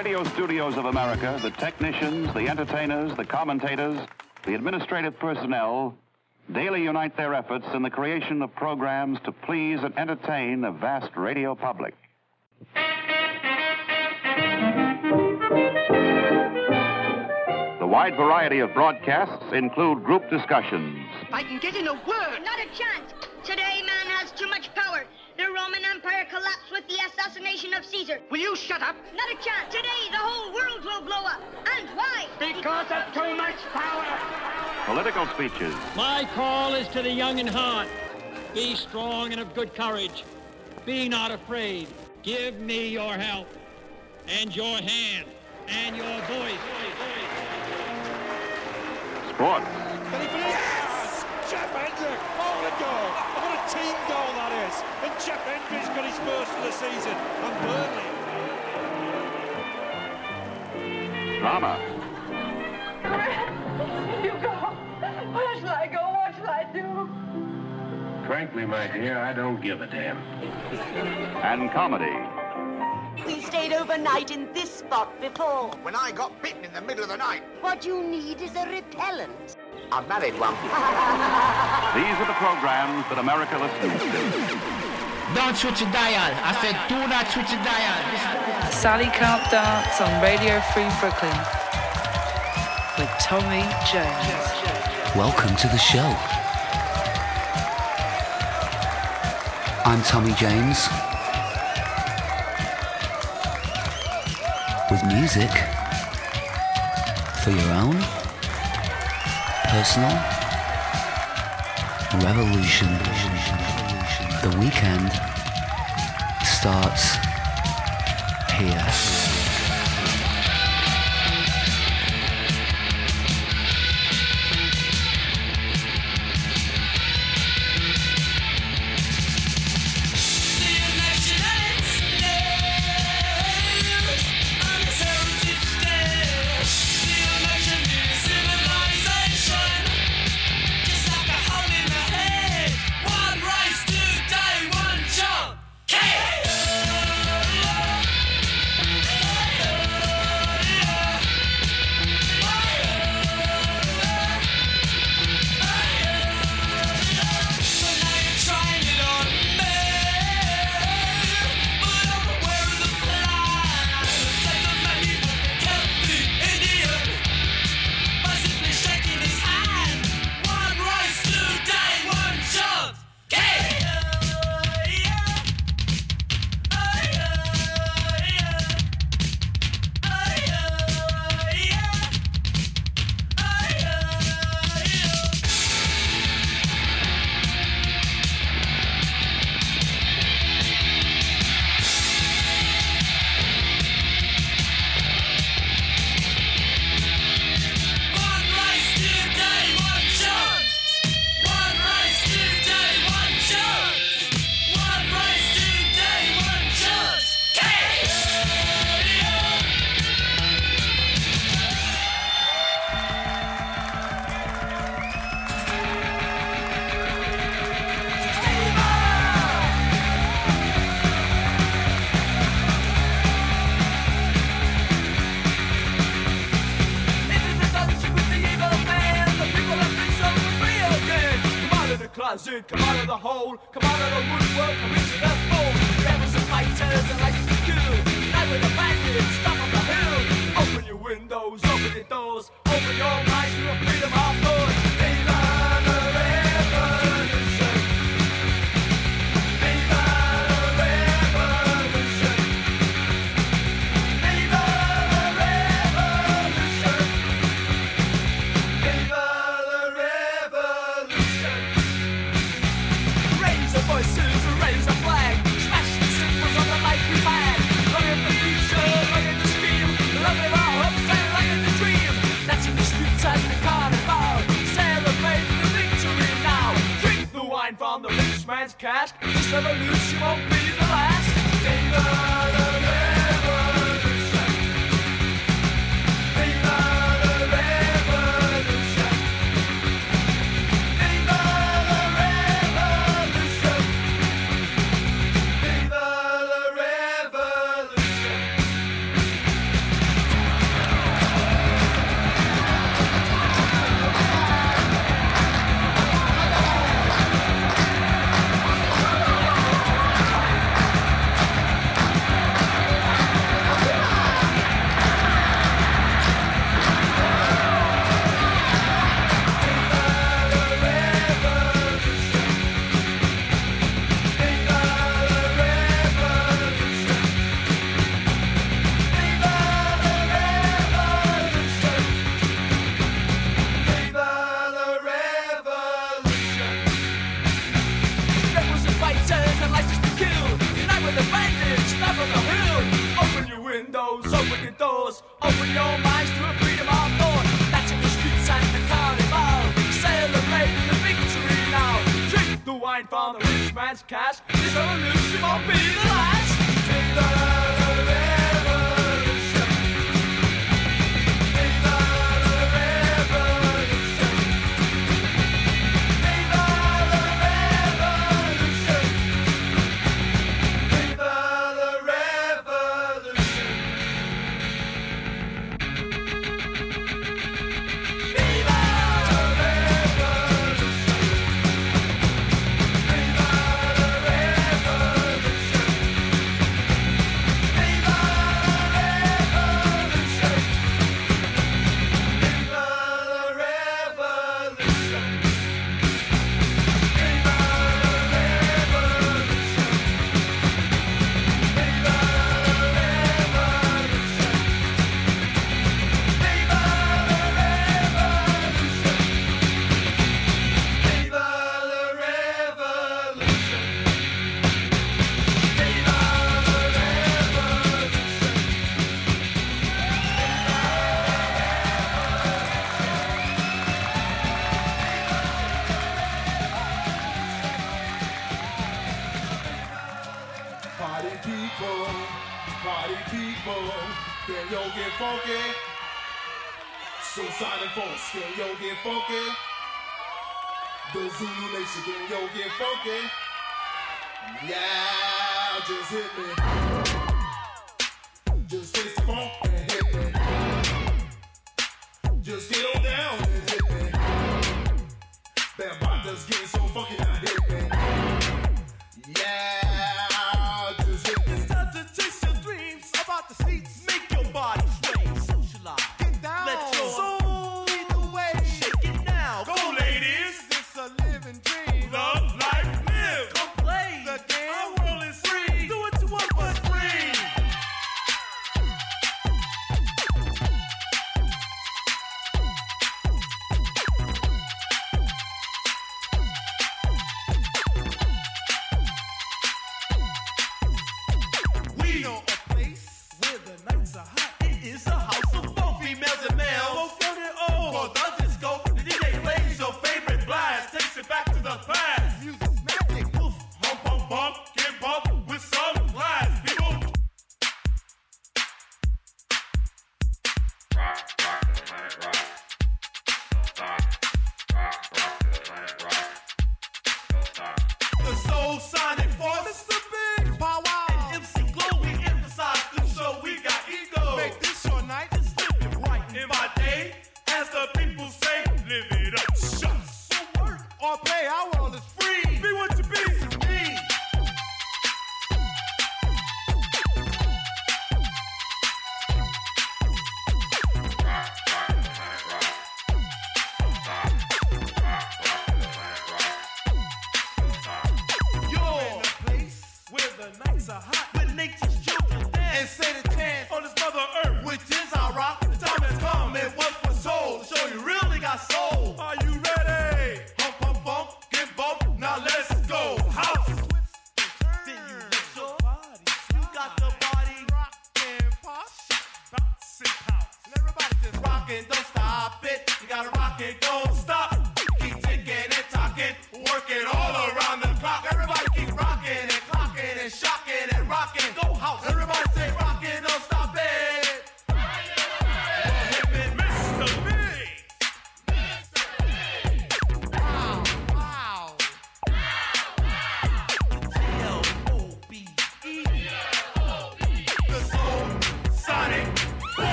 In the radio studios of America, the technicians, the entertainers, the commentators, the administrative personnel daily unite their efforts in the creation of programs to please and entertain a vast radio public. The wide variety of broadcasts include group discussions, I can get in a word. Not a chance. Today, man has too much power. The Roman Empire collapsed with the assassination of Caesar. Will you shut up? Not a chance. Today, the whole world will blow up. And why? Because of too much power. political speeches, My call is to the young in heart. Be strong and of good courage. Be not afraid. Give me your help and your hand and your voice. sports, Yes! Jeff Hendrick! Oh, what a goal! What a team goal that is! And Jeff Hendrick's got his first of the season. And Burnley drama, You go. Where shall I go? What shall I do? Frankly, my dear, I don't give a damn. and comedy. We stayed overnight in this spot before. When I got bitten in the middle of the night, What you need is a repellent. I've married one. These are the programs that America listens to. Don't switch your dial. I said, do not switch your dial. Sally Can't Dance on Radio Free Brooklyn with Tommy Jones. Welcome to the show. I'm Tommy James. With music for your own personal revolution. The weekend starts here. Then yo get funky. Suicide and folks, then yo get funky. The Zulu Nation, then yo get funky. Yeah, just hit me. Just taste the funk and hit me. Just get on down.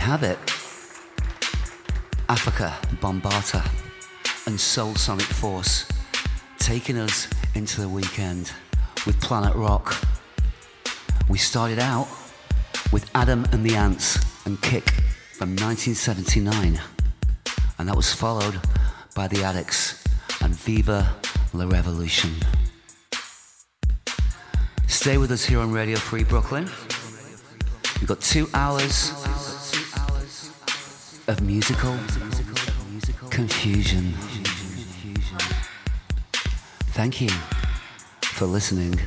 have it. Afrika, Bambaataa, and Soulsonic Force taking us into the weekend with Planet Rock. We started out with Adam and the Ants and Kick from 1979, and that was followed by The Adicts and Viva La Revolution. Stay with us here on Radio Free Brooklyn. We've got two hours musical confusion. Thank you for listening.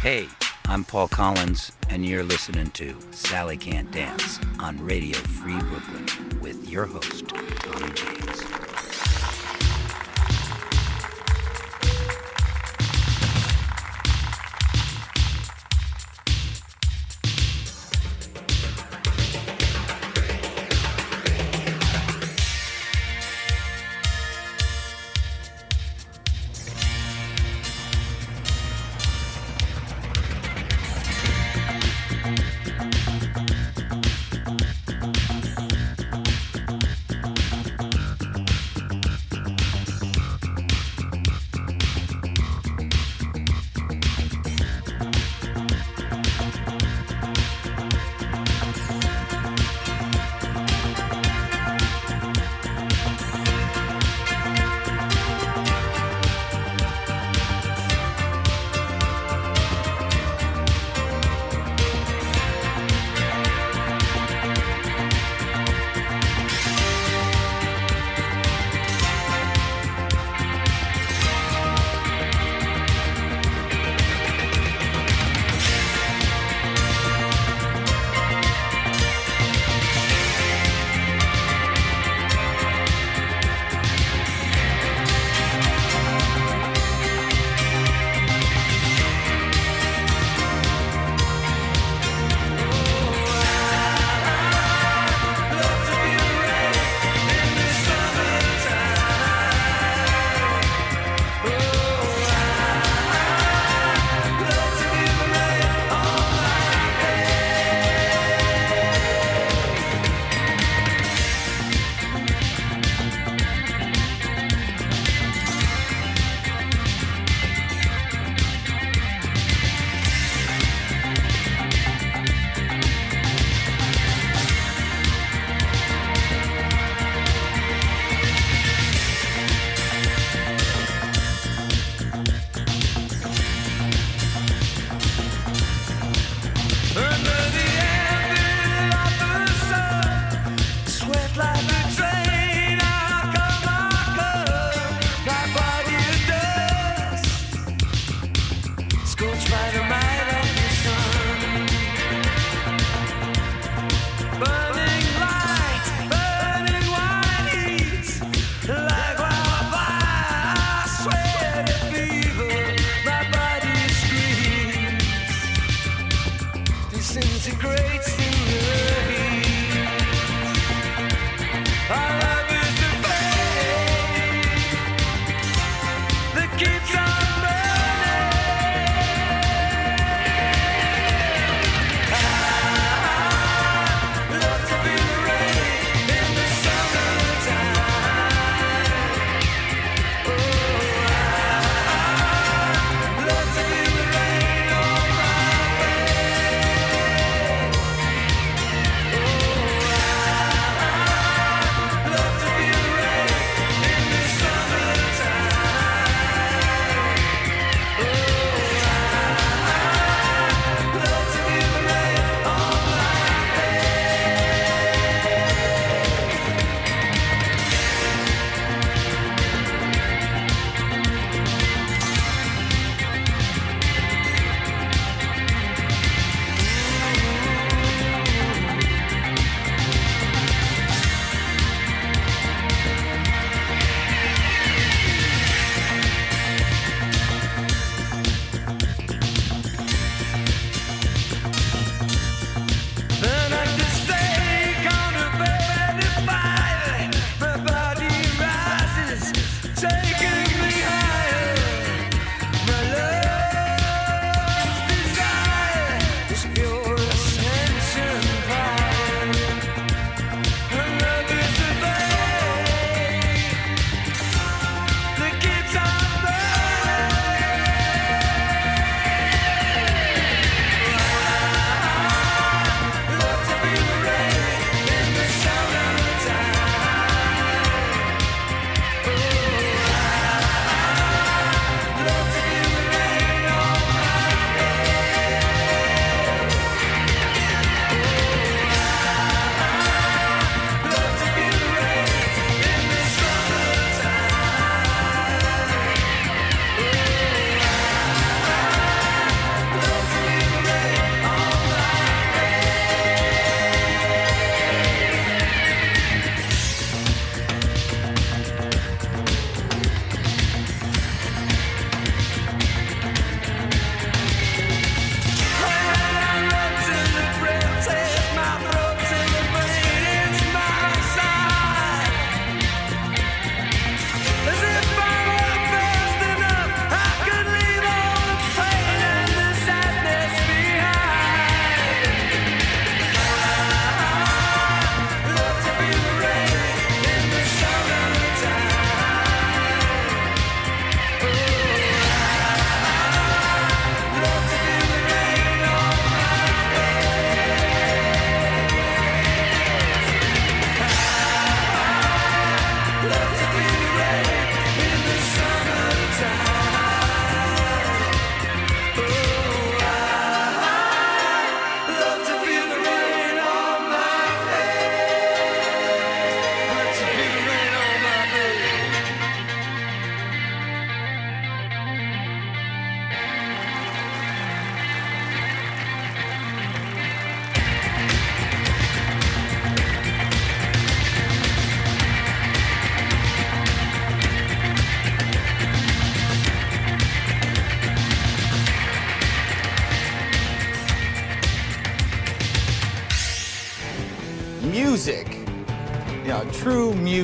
Hey, I'm Paul Collins, and you're listening to Sally Can't Dance on Radio Free Brooklyn with your host.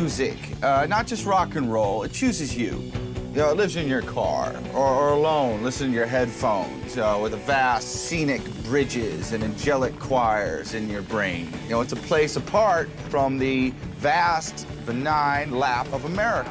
music, uh, not just rock and roll. It chooses you. You know, it lives in your car or, or alone, listening to your headphones uh, with the vast scenic bridges and angelic choirs in your brain. You know, it's a place apart from the vast, benign lap of America.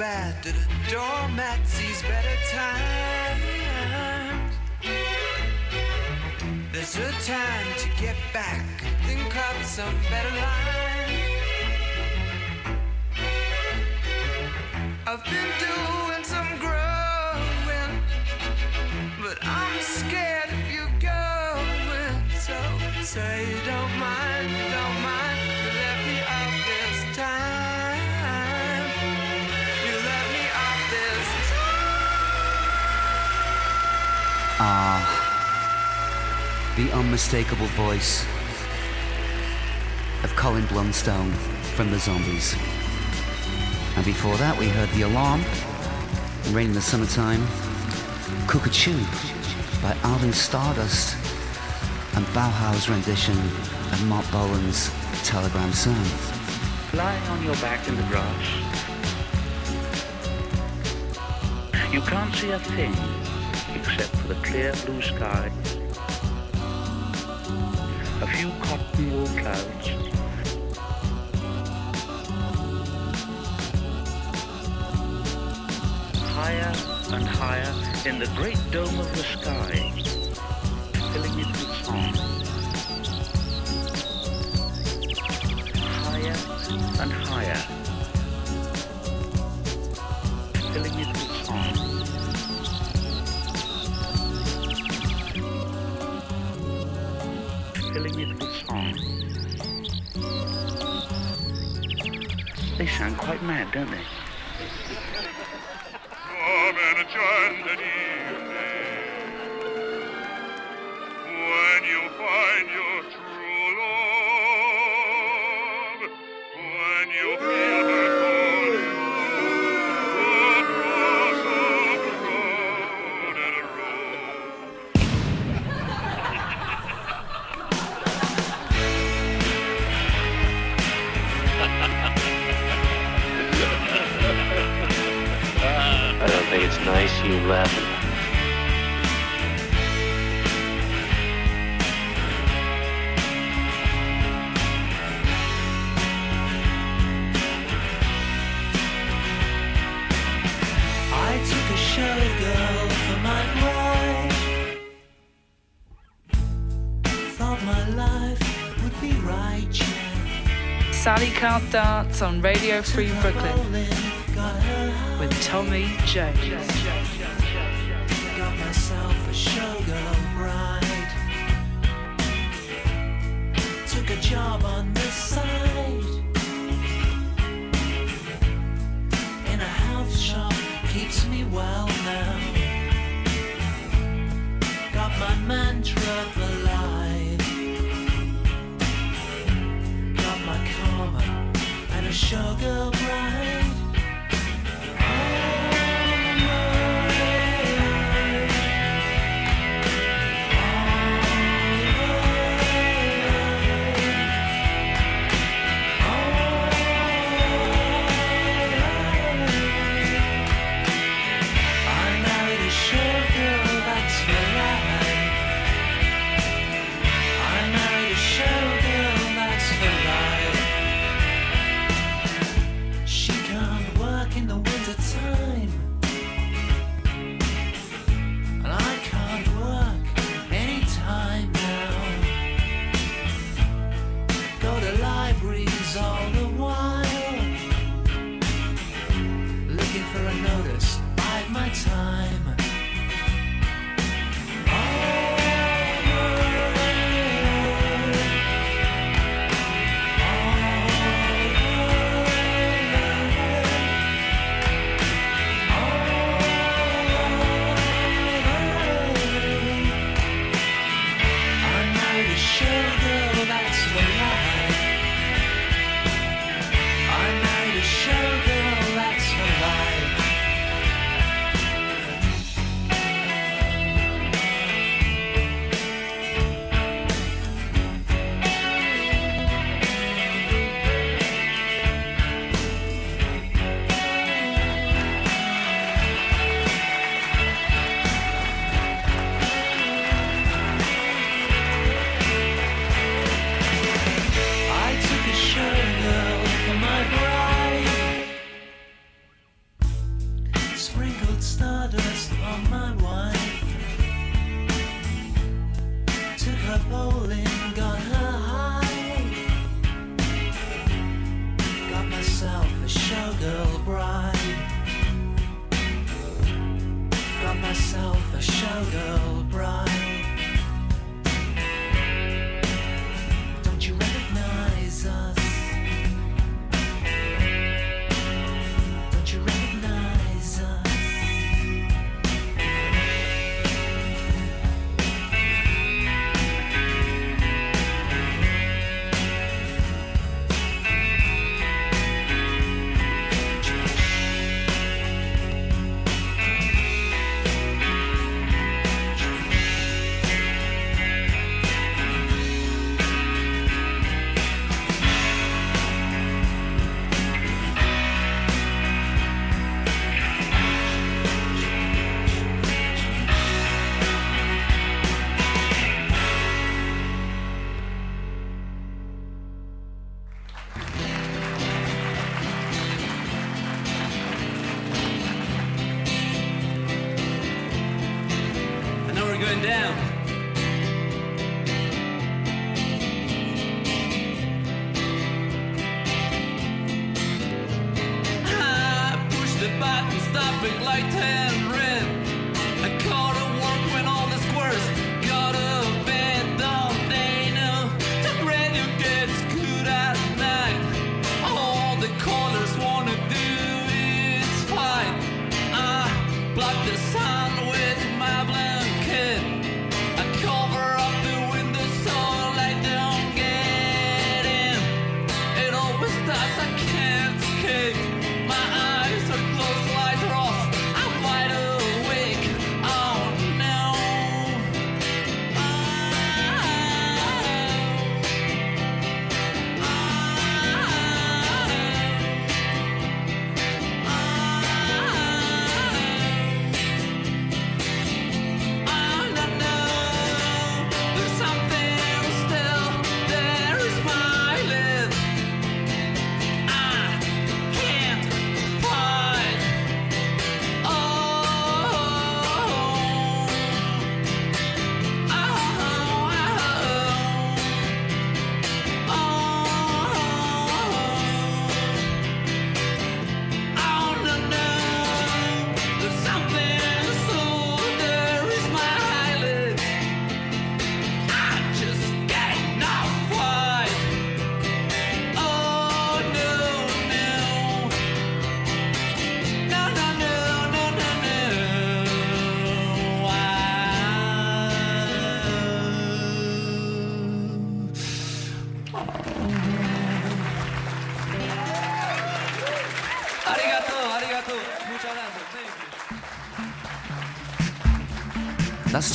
bad the a doormat sees better times. There's a time to get back, think up some better line. I've been doing some growing, but I'm scared if you go, going, so say you don't. Ah, the unmistakable voice of Colin Blunstone from The Zombies. And before that, we heard The Alarm, Rain in the Summertime, Cuckoo by Alvin Stardust, and Bauhaus rendition of Marc Bolan's Telegram Sam. Lying on your back in the grass, you can't see a thing except for the clear blue sky, a few cotton wool clouds, higher and higher in the great dome of the sky. quite mad, don't they? on Radio Free Brooklyn with Tommy Jones. Oh.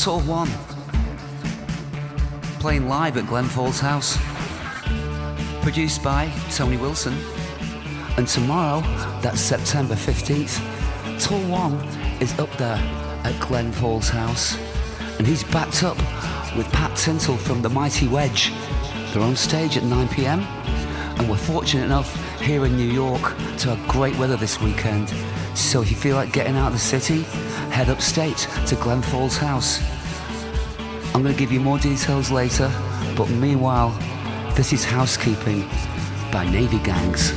Tour one. Playing live at Glen Falls House. Produced by Tony Wilson. And tomorrow, that's September 15th, Tall Juan is up there at Glen Falls House. And he's backed up with Pat Tintle from the Mighty Wedge. They're on stage at 9 pm. And we're fortunate enough here in New York to have great weather this weekend. So if you feel like getting out of the city, head upstate to Glen Falls House. I'm going to give you more details later, but meanwhile, this is Housekeeping by Navy Gangs.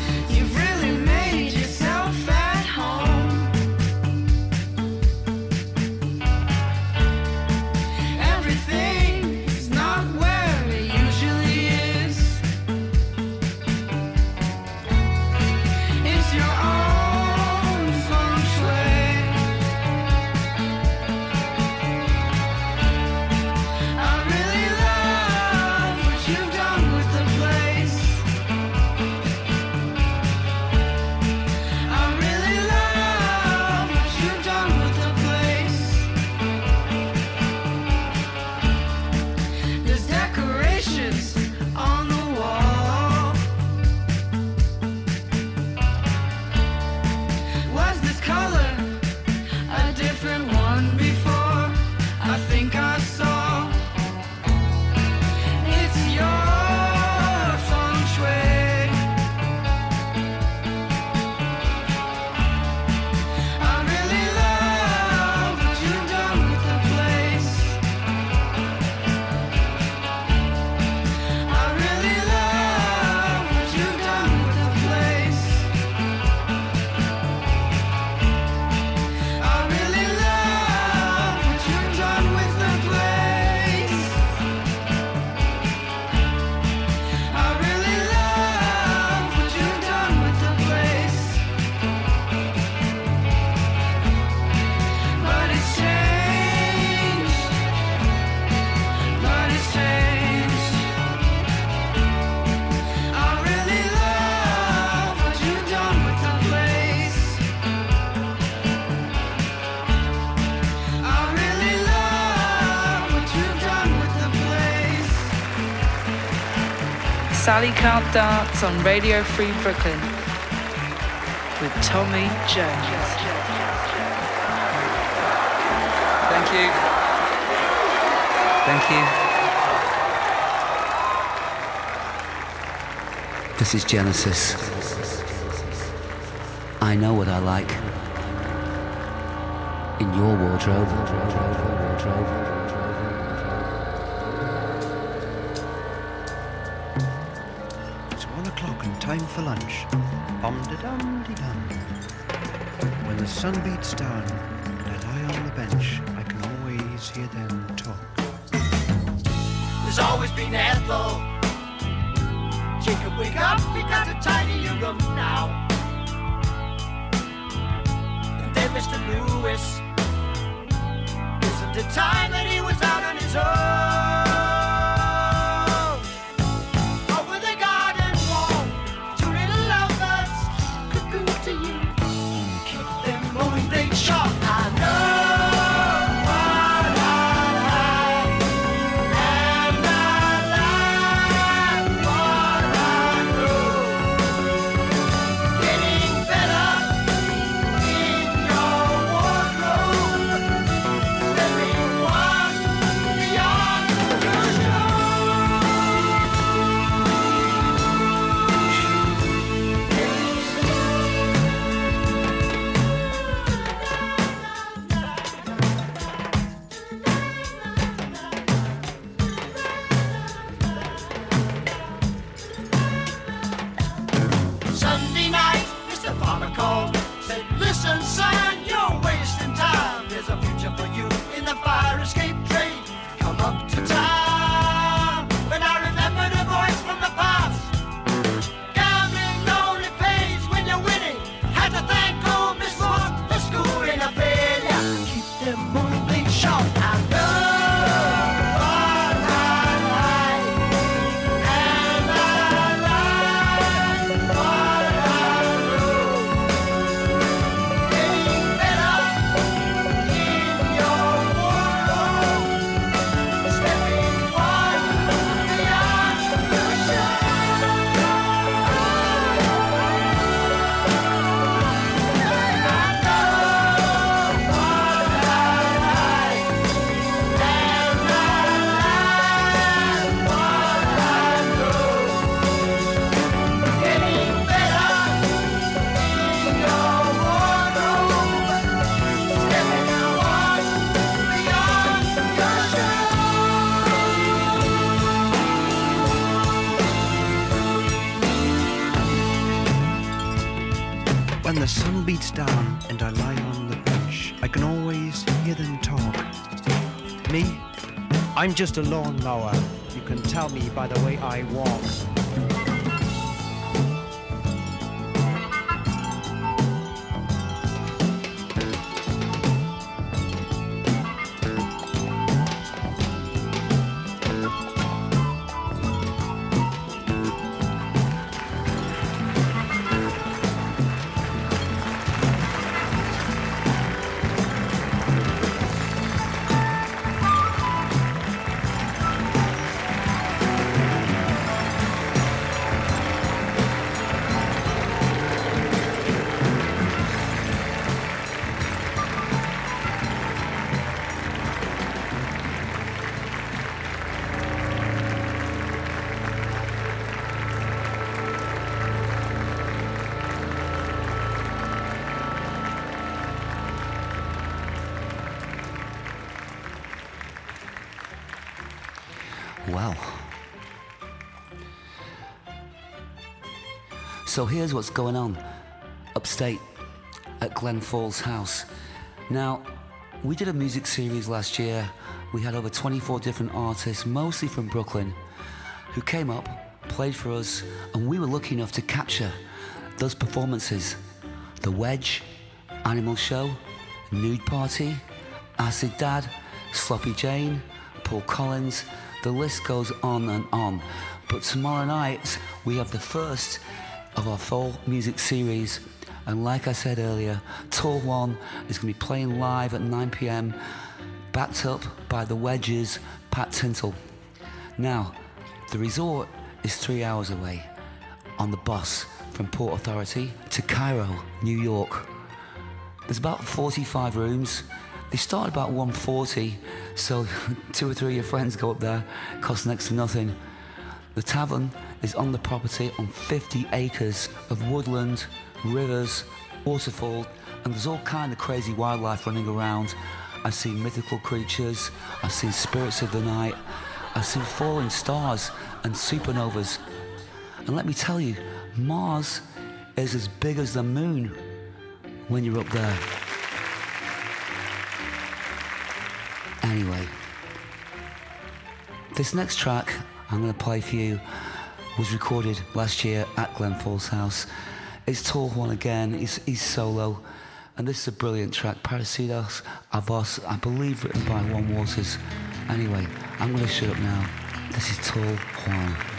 Sally Can't Dance on Radio Free Brooklyn with Tommy Jones. Thank you. Thank you. This is Genesis. I know what I like. In your wardrobe. Time for lunch. Bum de dum de dum. When the sun beats down and I lie on the bench, I can always hear them talk. There's always been Ethel. Jacob, wake up, we got a tiny new room now. And then Mr. Lewis. Isn't it time that he was out on his own? I'm just a lawnmower. You can tell me by the way I walk. So here's what's going on upstate at Glen Falls House. Now, we did a music series last year. We had over 24 different artists, mostly from Brooklyn, who came up, played for us, and we were lucky enough to capture those performances. The Wedge, Animal Show, Nude Party, Acid Dad, Sloppy Jane, Paul Collins, the list goes on and on. But tomorrow night, we have the first of our fall music series. And like I said earlier, Tall Juan is going to be playing live at 9 pm, backed up by the Wedges, Pat Tintle. Now, the resort is three hours away on the bus from Port Authority to Cairo, New York. There's about 45 rooms. They start about 140, so two or three of your friends go up there, costs next to nothing. The tavern is on the property on 50 acres of woodland, rivers, waterfall, and there's all kind of crazy wildlife running around. I've seen mythical creatures, I've seen spirits of the night, I've seen falling stars and supernovas. And let me tell you, Mars is as big as the moon when you're up there. Anyway, this next track I'm going to play for you was recorded last year at Glen Falls House. It's Tall Juan again, he's, he's solo, and this is a brilliant track, Parasitos Avos, I believe written by Juan Waters. Anyway, I'm going to shut up now. This is Tall Juan.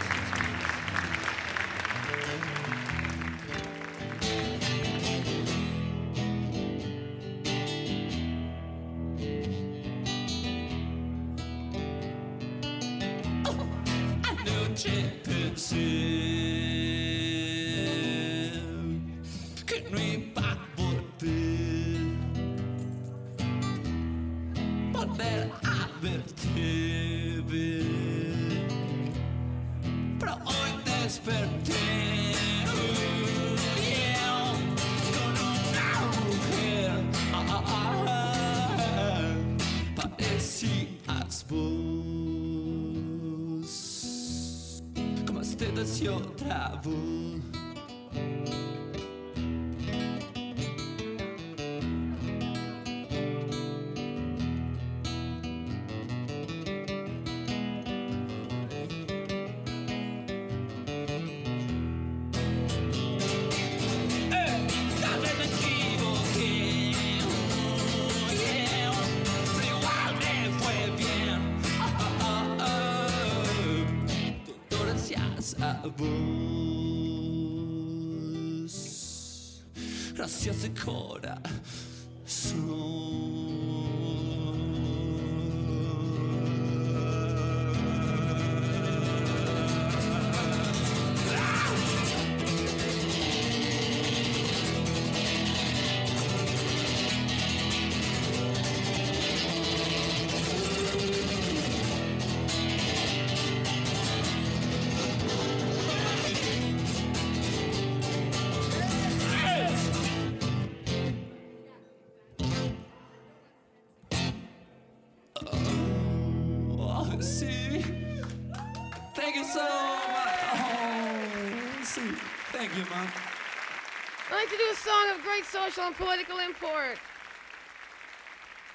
Social and political import.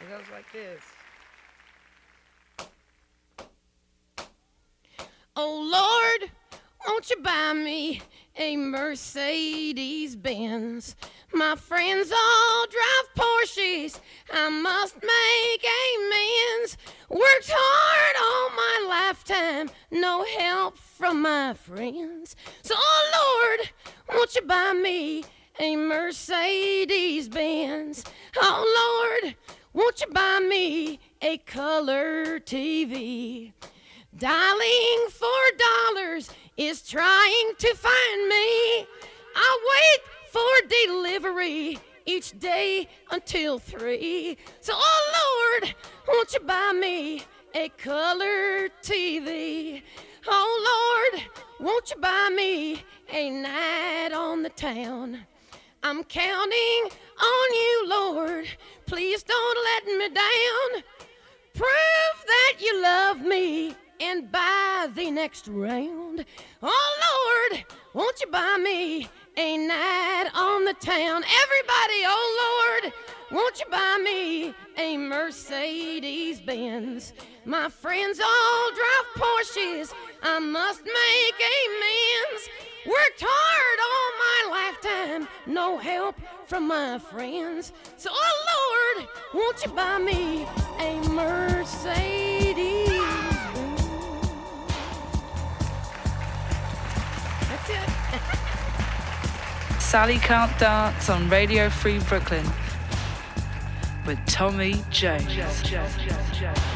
It goes like this. Oh Lord, won't you buy me a Mercedes Benz? My friends all drive Porsches. I must make amends. Worked hard all my lifetime, no help from my friends. So, oh Lord, won't you buy me a Mercedes Benz? Oh Lord, won't you buy me a color TV? Dialing for dollars is trying to find me. I wait for delivery each day until three. So, oh Lord, won't you buy me a color TV? Oh Lord, won't you buy me a night on the town? I'm counting on you, Lord. Please don't let me down. Prove that you love me and buy the next round. Oh Lord, won't you buy me a night on the town? Everybody, oh Lord, won't you buy me a Mercedes Benz? My friends all drive Porsches. I must make amends. Worked hard all my lifetime, no help from my friends. So, oh Lord, won't you buy me a Mercedes? That's it. Sally Can't Dance on Radio Free Brooklyn with Tommy Jones. He's been careering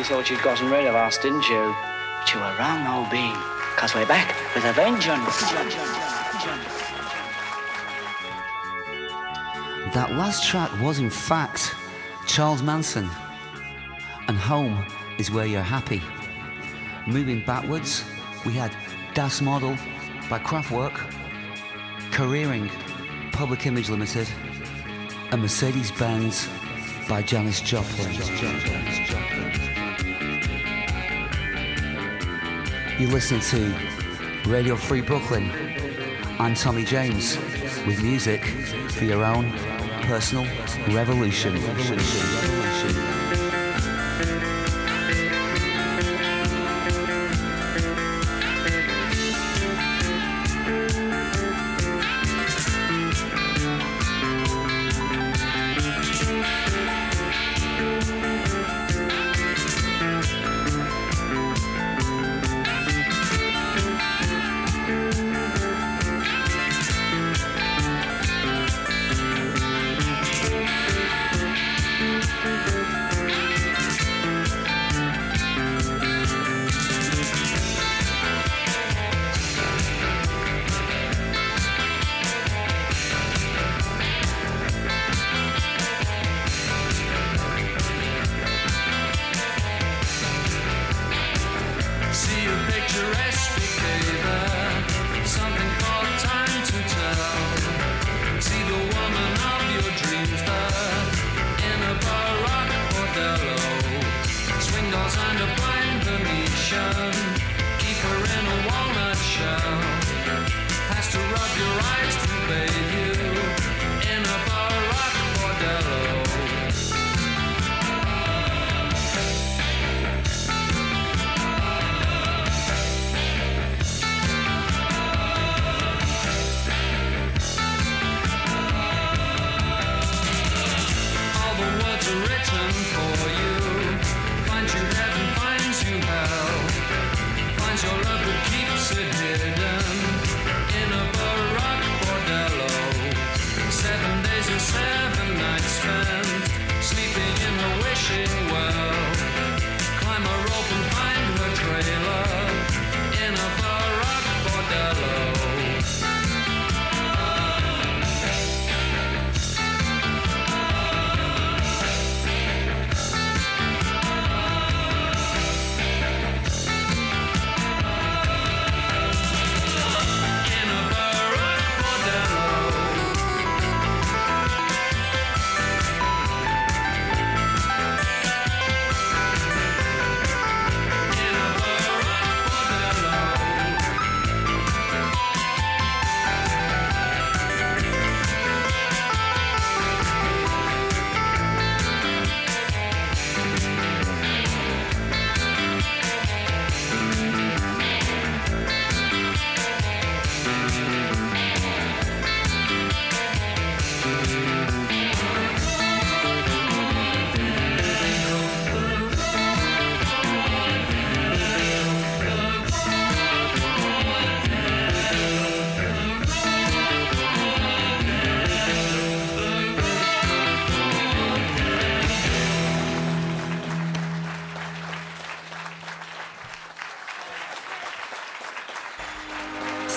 You thought you'd gotten rid of us, didn't you? But you were wrong, old bean. Because we're back with a vengeance. That last track was, in fact, Charles Manson. And Home is Where You're Happy. Moving backwards, we had Das Model by Kraftwerk, Careering, Public Image Limited, and Mercedes Benz by Janis Joplin. You're listening to Radio Free Brooklyn. I'm Tommy James with music for your own personal revolution. See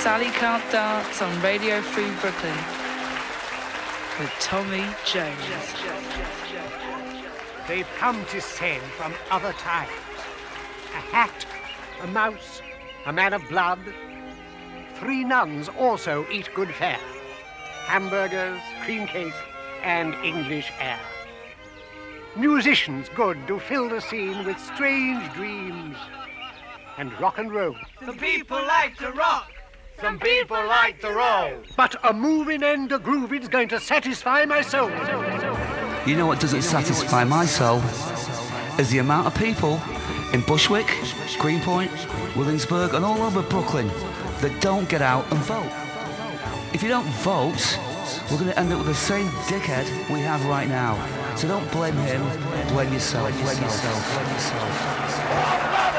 Sally Can't Dance on Radio Free Brooklyn with Tommy James. They've come to send from other times. A hat, a mouse, a man of blood. Three nuns also eat good fare. Hamburgers, cream cake, and English air. Musicians good to fill the scene with strange dreams and rock and roll. The people like to rock. Some people like to roll. But a moving and a grooving's going to satisfy my soul. You know what doesn't satisfy my soul? Is the amount of people in Bushwick, Greenpoint, Williamsburg, and all over Brooklyn that don't get out and vote. If you don't vote, we're going to end up with the same dickhead we have right now. So don't blame him, blame yourself, blame yourself, blame yourself.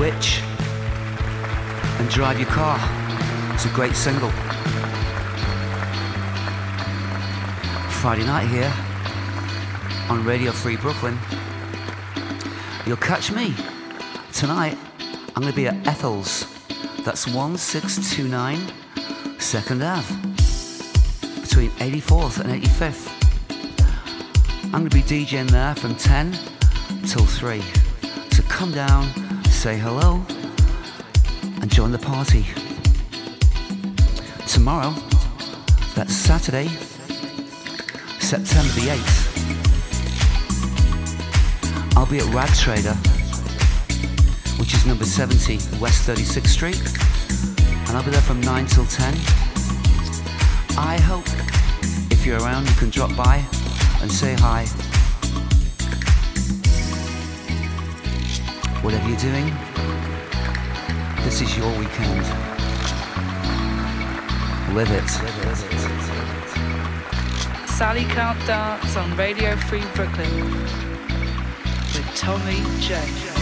Witch and Drive Your Car. It's a great single. Friday night here on Radio Free Brooklyn. You'll catch me tonight. I'm going to be at Ethel's. That's 1629 Second Ave between 84th and 85th. I'm going to be DJing there from 10 till 3. So come down, say hello, and join the party. Tomorrow, that's Saturday, September the 8th, I'll be at Rag Trader, which is number 70 West 36th Street, and I'll be there from 9 till 10. I hope if you're around you can drop by and say hi. Whatever you're doing, this is your weekend. Live it. Sally Can't Dance on Radio Free Brooklyn with Tommy J.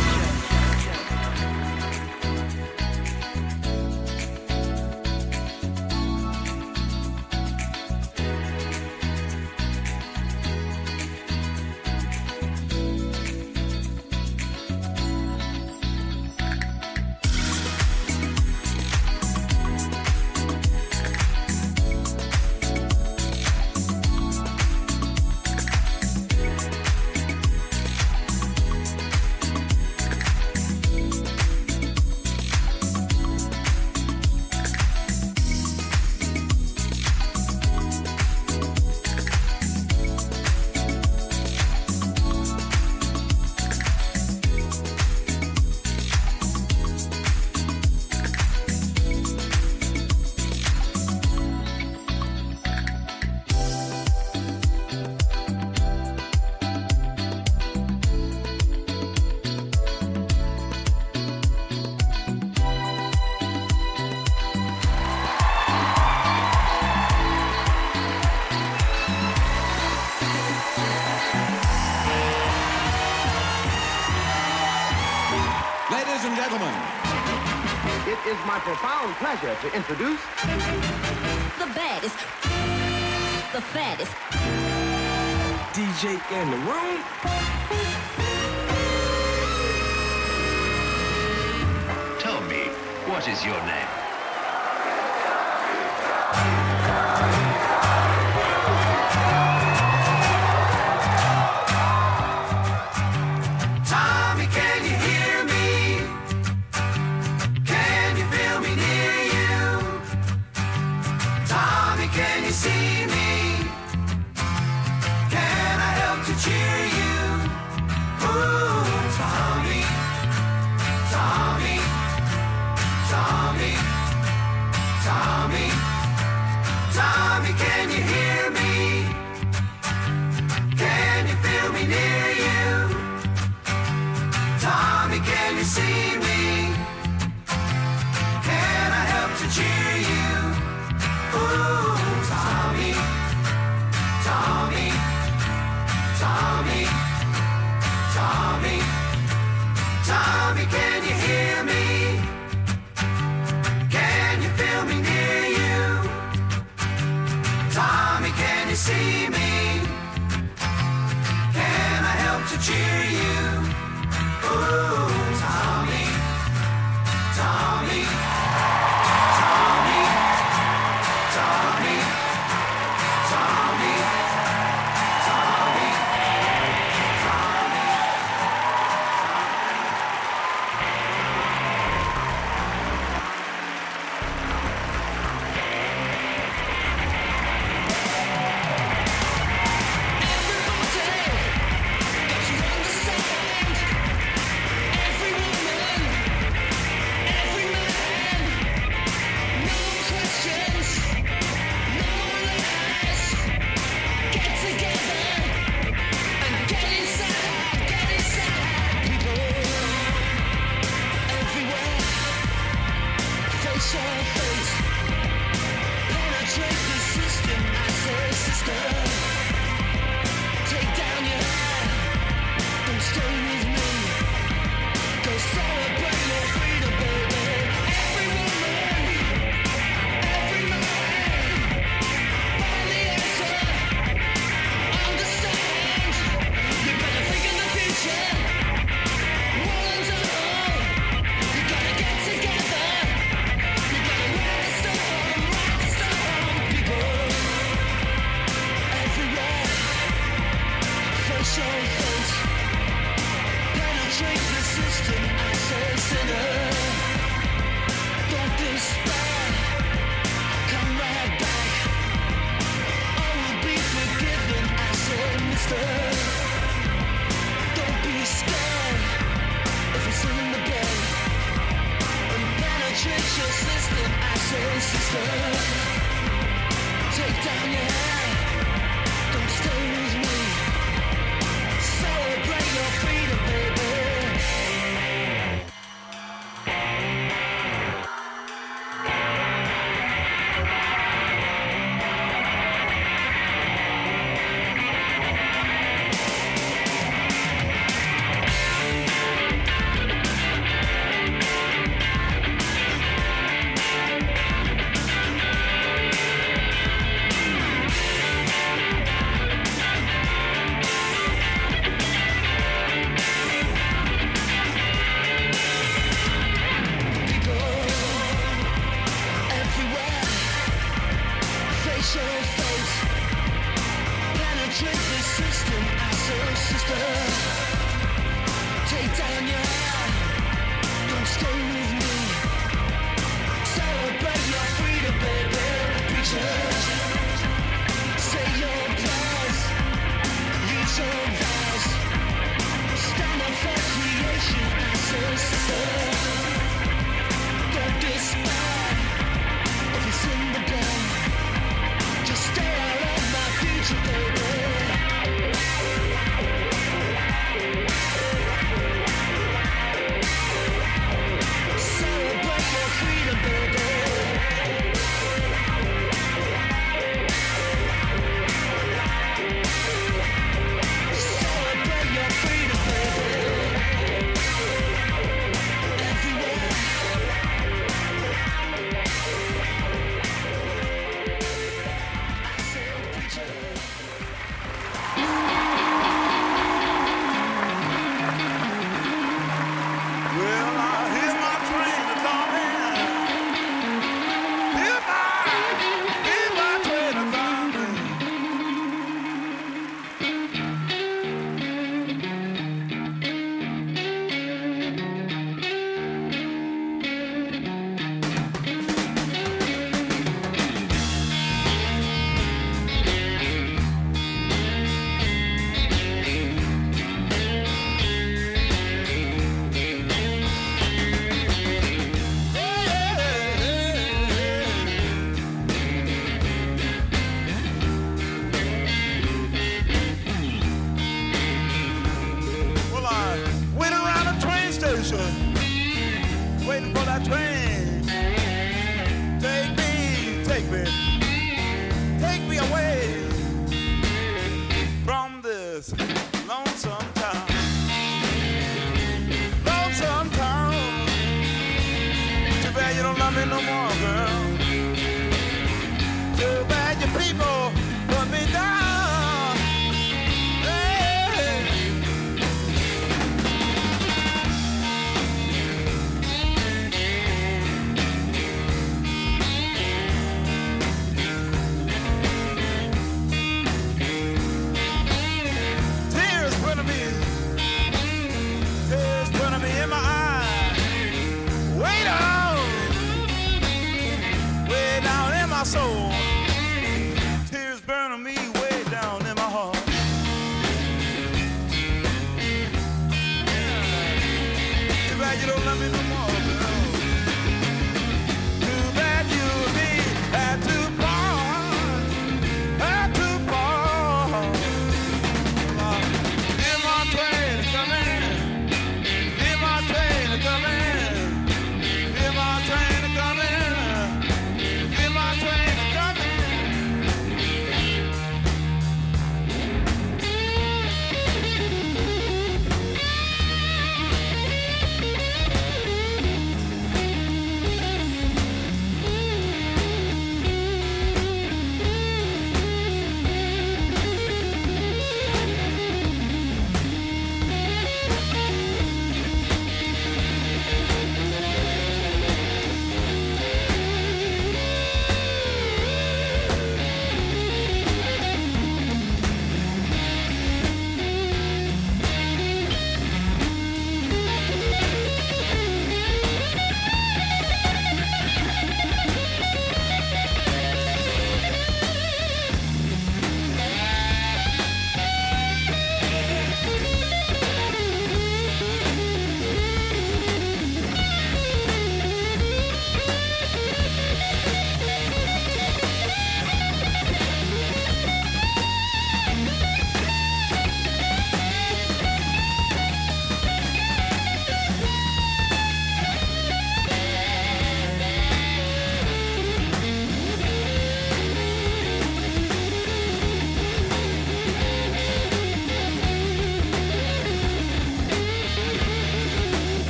to introduce Tommy, can you see me?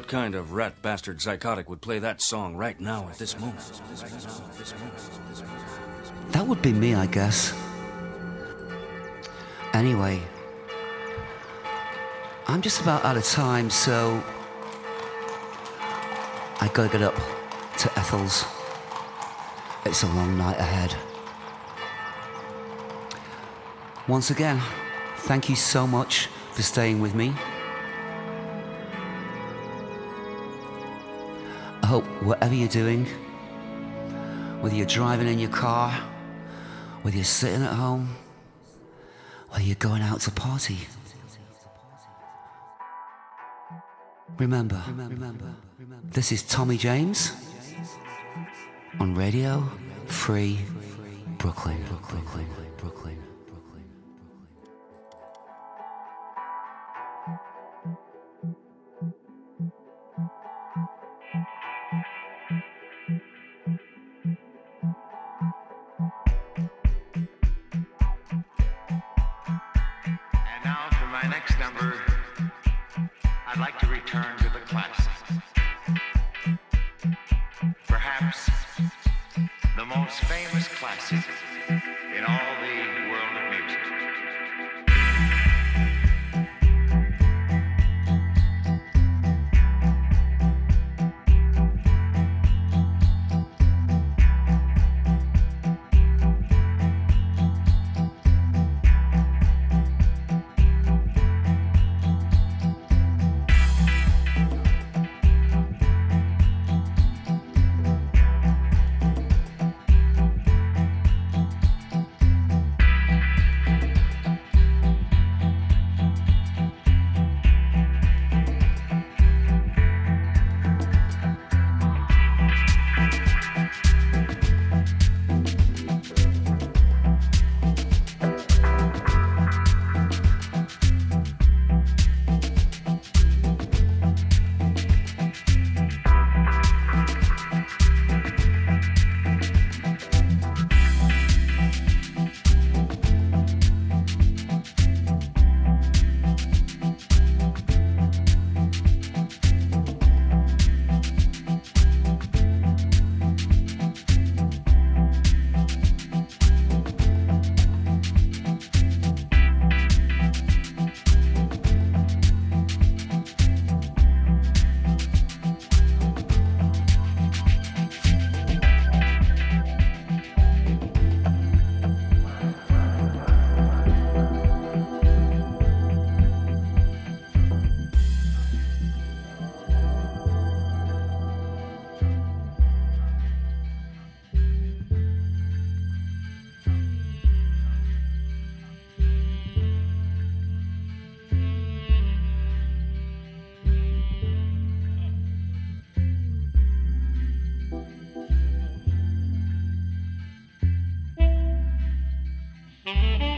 What kind of rat bastard psychotic would play that song right now at this moment? That would be me, I guess. Anyway, I'm just about out of time, so I gotta get up to Ethel's. It's a long night ahead. Once again, thank you so much for staying with me. hope whatever you're doing, whether you're driving in your car, whether you're sitting at home, whether you're going out to party, remember, remember, this is Tommy James on Radio Free Brooklyn. Brooklyn. Brooklyn. I'd like to return to the classics. Perhaps the most famous classic Mm-hmm.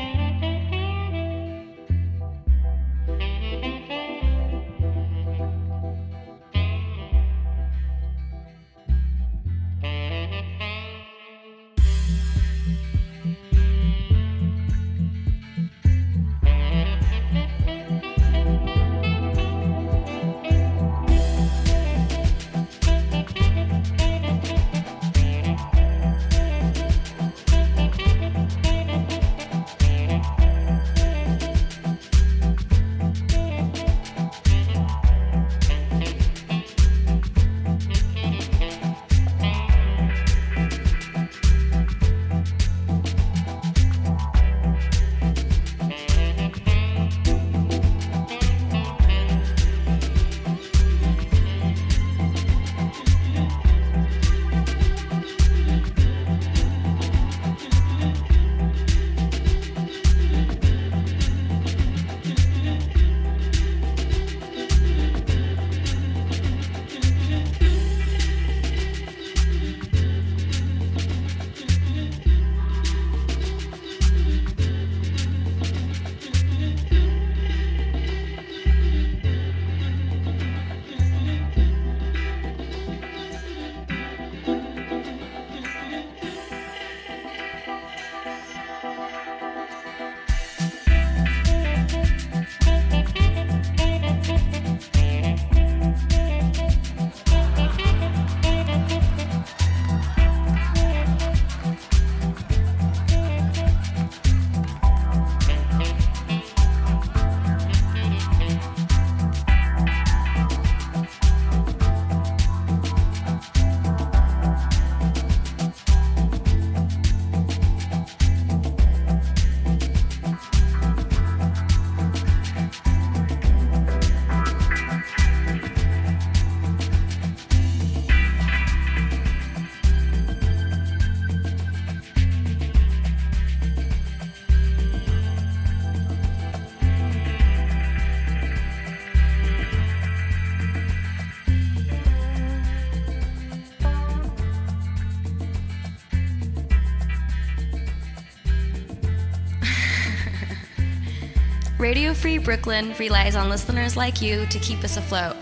Free Brooklyn relies on listeners like you to keep us afloat.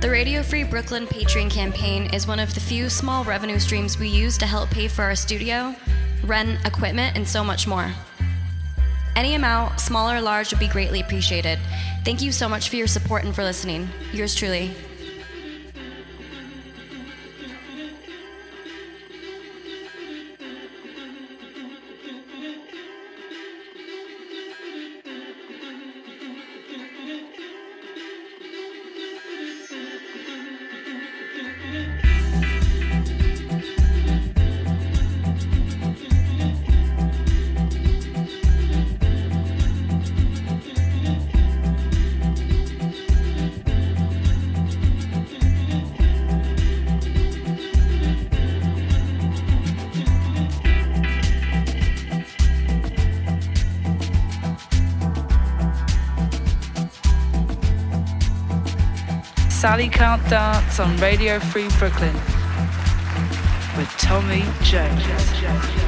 The Radio Free Brooklyn Patreon campaign is one of the few small revenue streams we use to help pay for our studio, rent, equipment, and so much more. Any amount, small or large, would be greatly appreciated. Thank you so much for your support and for listening. Yours truly. Sally Can't Dance on Radio Free Brooklyn with Tommy Jones.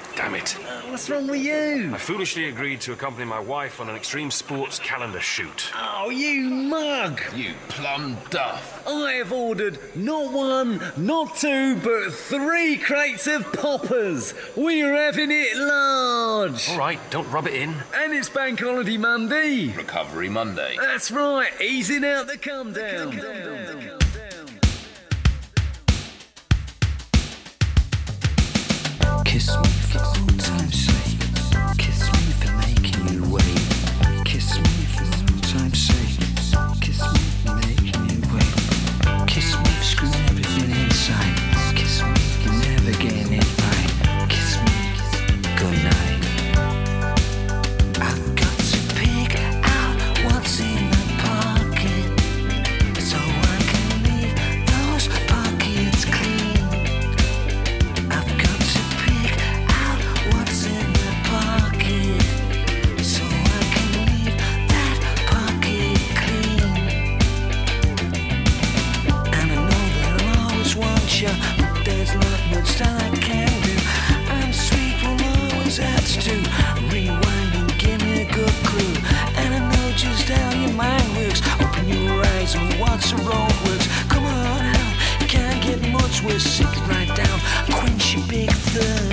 Damn it. Uh, what's wrong with you? I foolishly agreed to accompany my wife on an extreme sports calendar shoot. Oh, you mug! You plum duff. I have ordered not one, not two, but three crates of poppers. We're having it large. All right, don't rub it in. And it's Bank Holiday Monday. Recovery Monday. That's right, easing out the come down. The down. The down. kiss me. friends and what's wrong with Come on, out, can't get much, worse. Sit right down, quench your big thirst.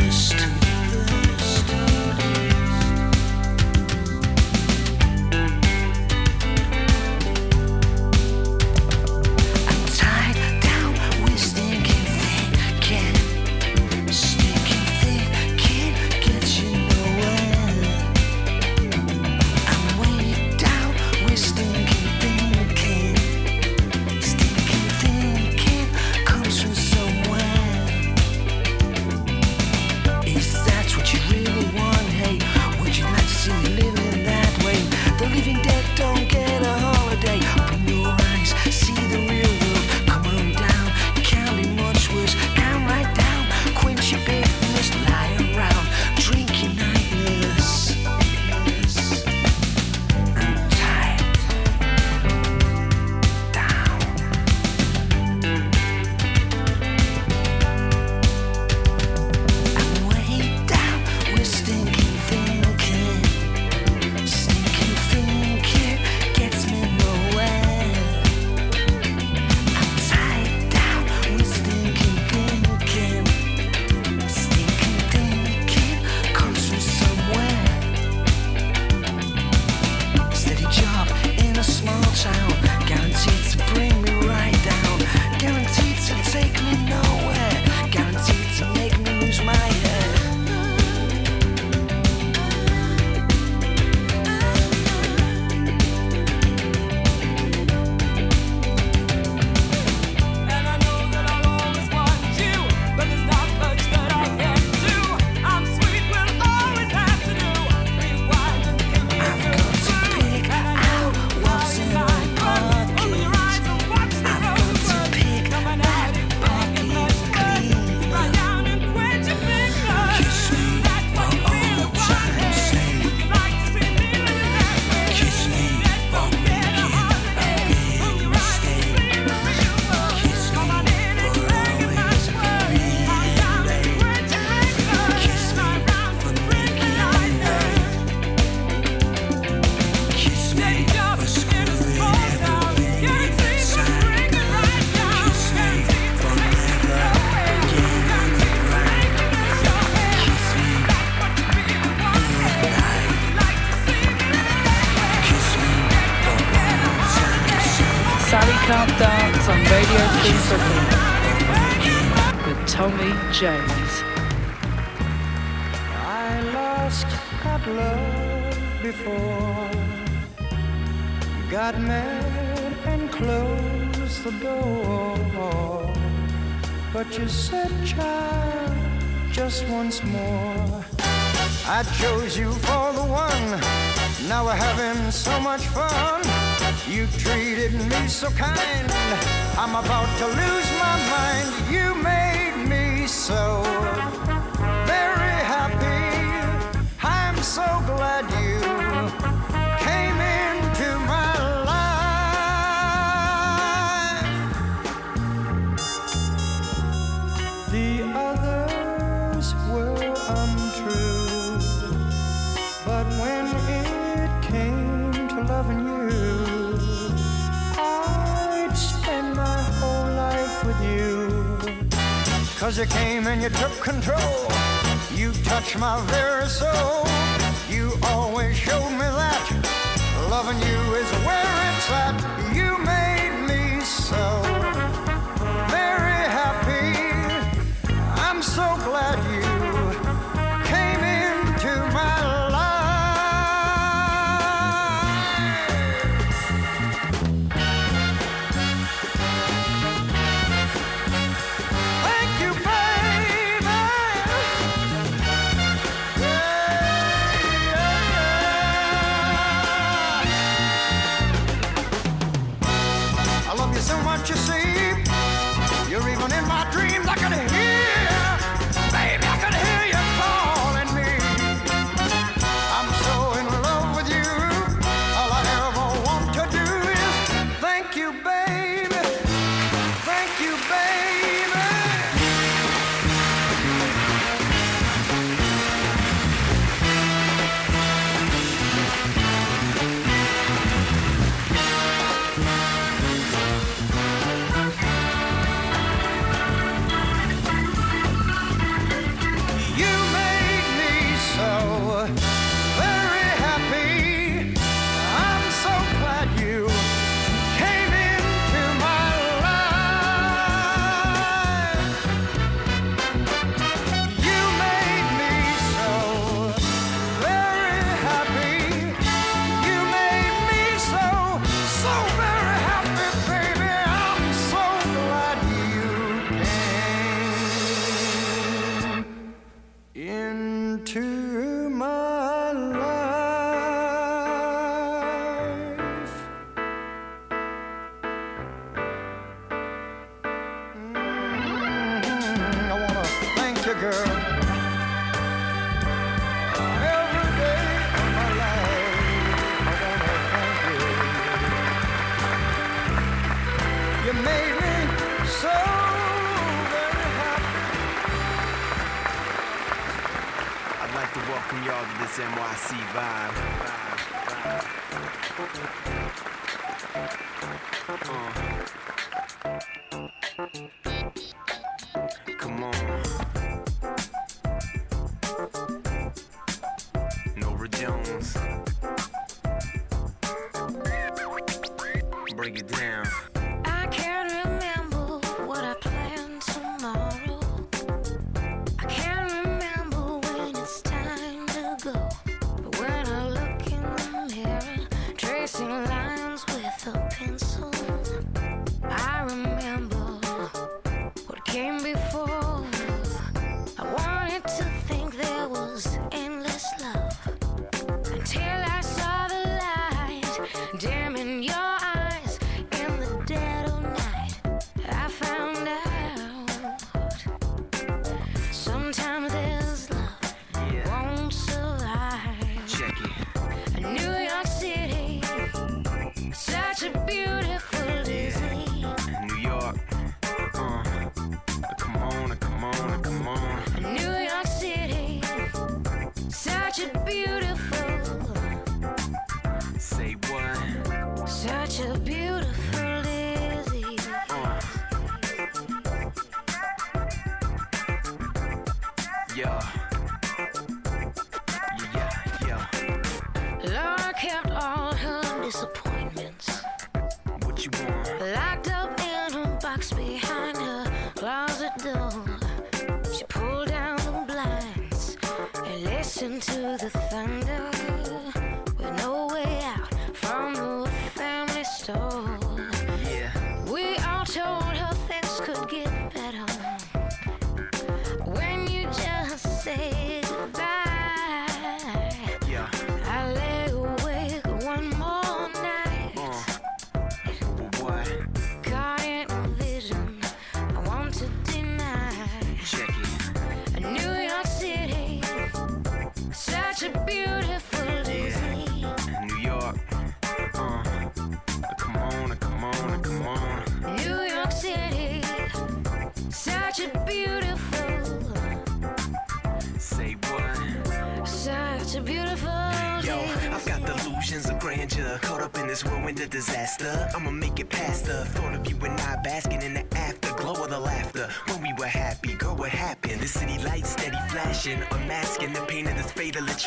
so kind. I'm about to lose. Cause you came and you took control. You touched my very soul. You always showed me that loving you is where it's at. You made me so very happy. I'm so glad Cunhado desse amor vibe.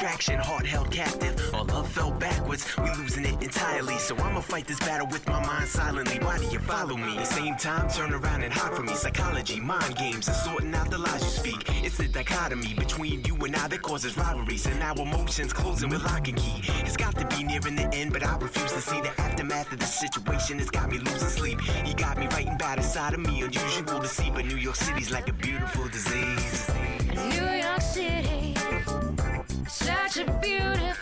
attraction, heart held captive. Our love fell backwards, we losing it entirely. So I'ma fight this battle with my mind silently. Why do you follow me? Same time, turn around and hide from me. Psychology, mind games, and sorting out the lies you speak. It's the dichotomy between you and I that causes rivalries. And our emotions closing with lock and key. It's got to be nearing the end, but I refuse to see the aftermath of the situation. It's got me losing sleep. You got me writing bad inside of me, unusual to see. But New York City's like a beautiful disease. New York City such a beautiful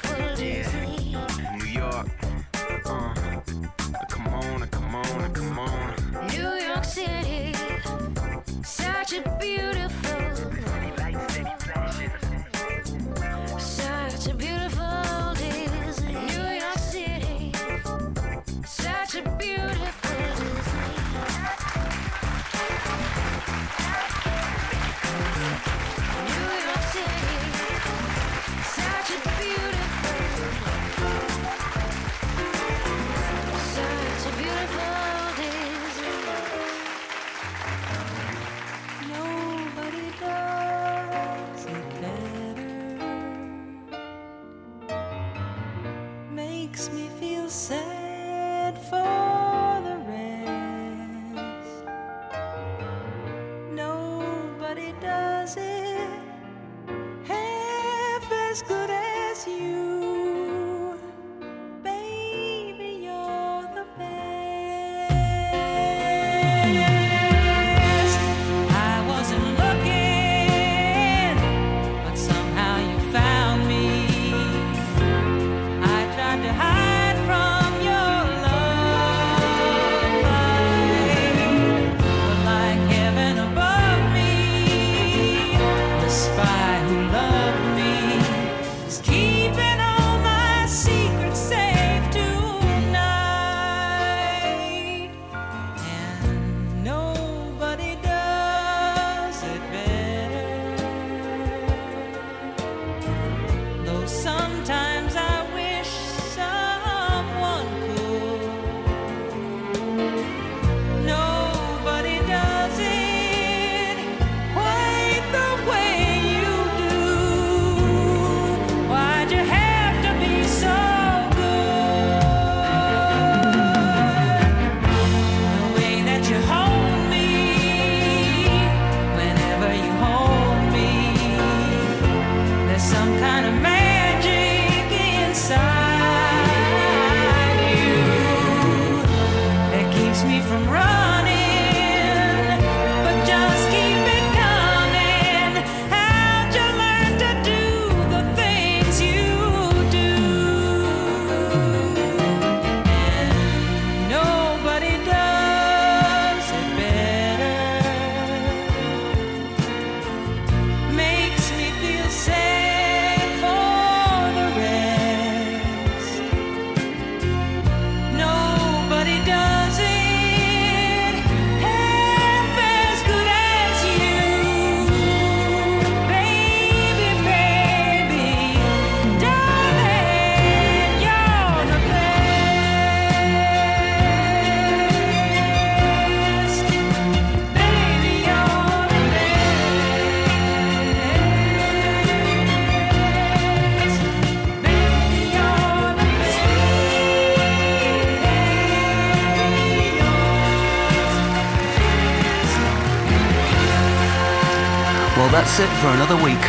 it for another week.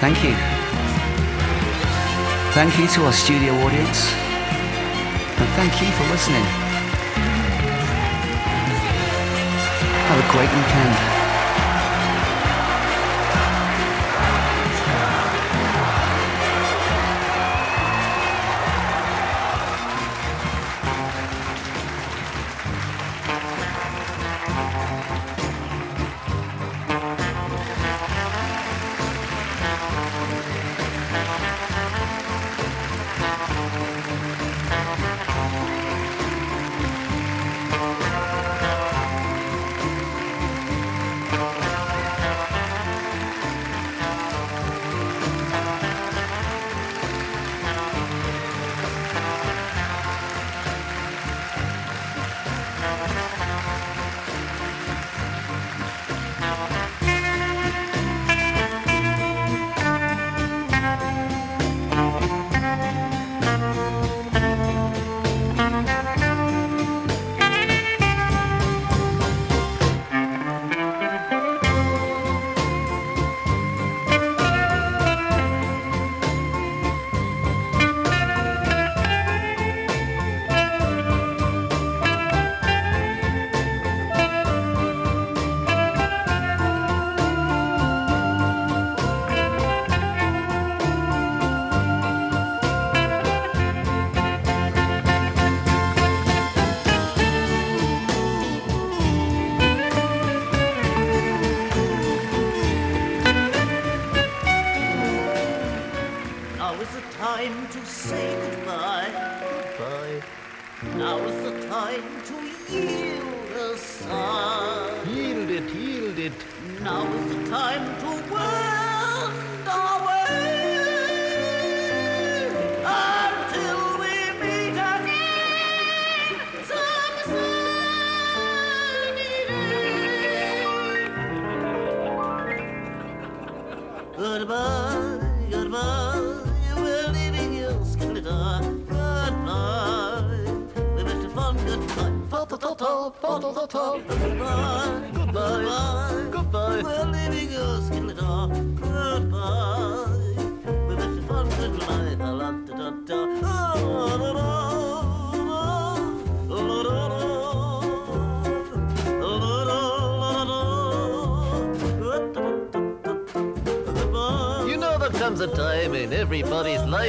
Thank you. Thank you to our studio audience. And thank you for listening. Have a great weekend.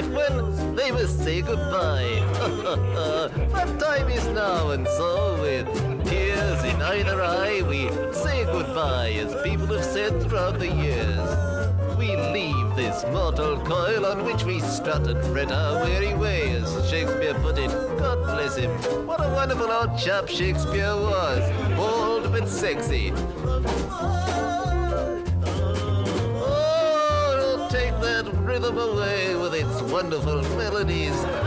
Life when they must say goodbye. that time is now, and so with tears in either eye, we say goodbye as people have said throughout the years. We leave this mortal coil on which we strut and fret our weary way, as Shakespeare put it. God bless him. What a wonderful old chap Shakespeare was. Bold but sexy. Oh, take that rhythm away wonderful melodies.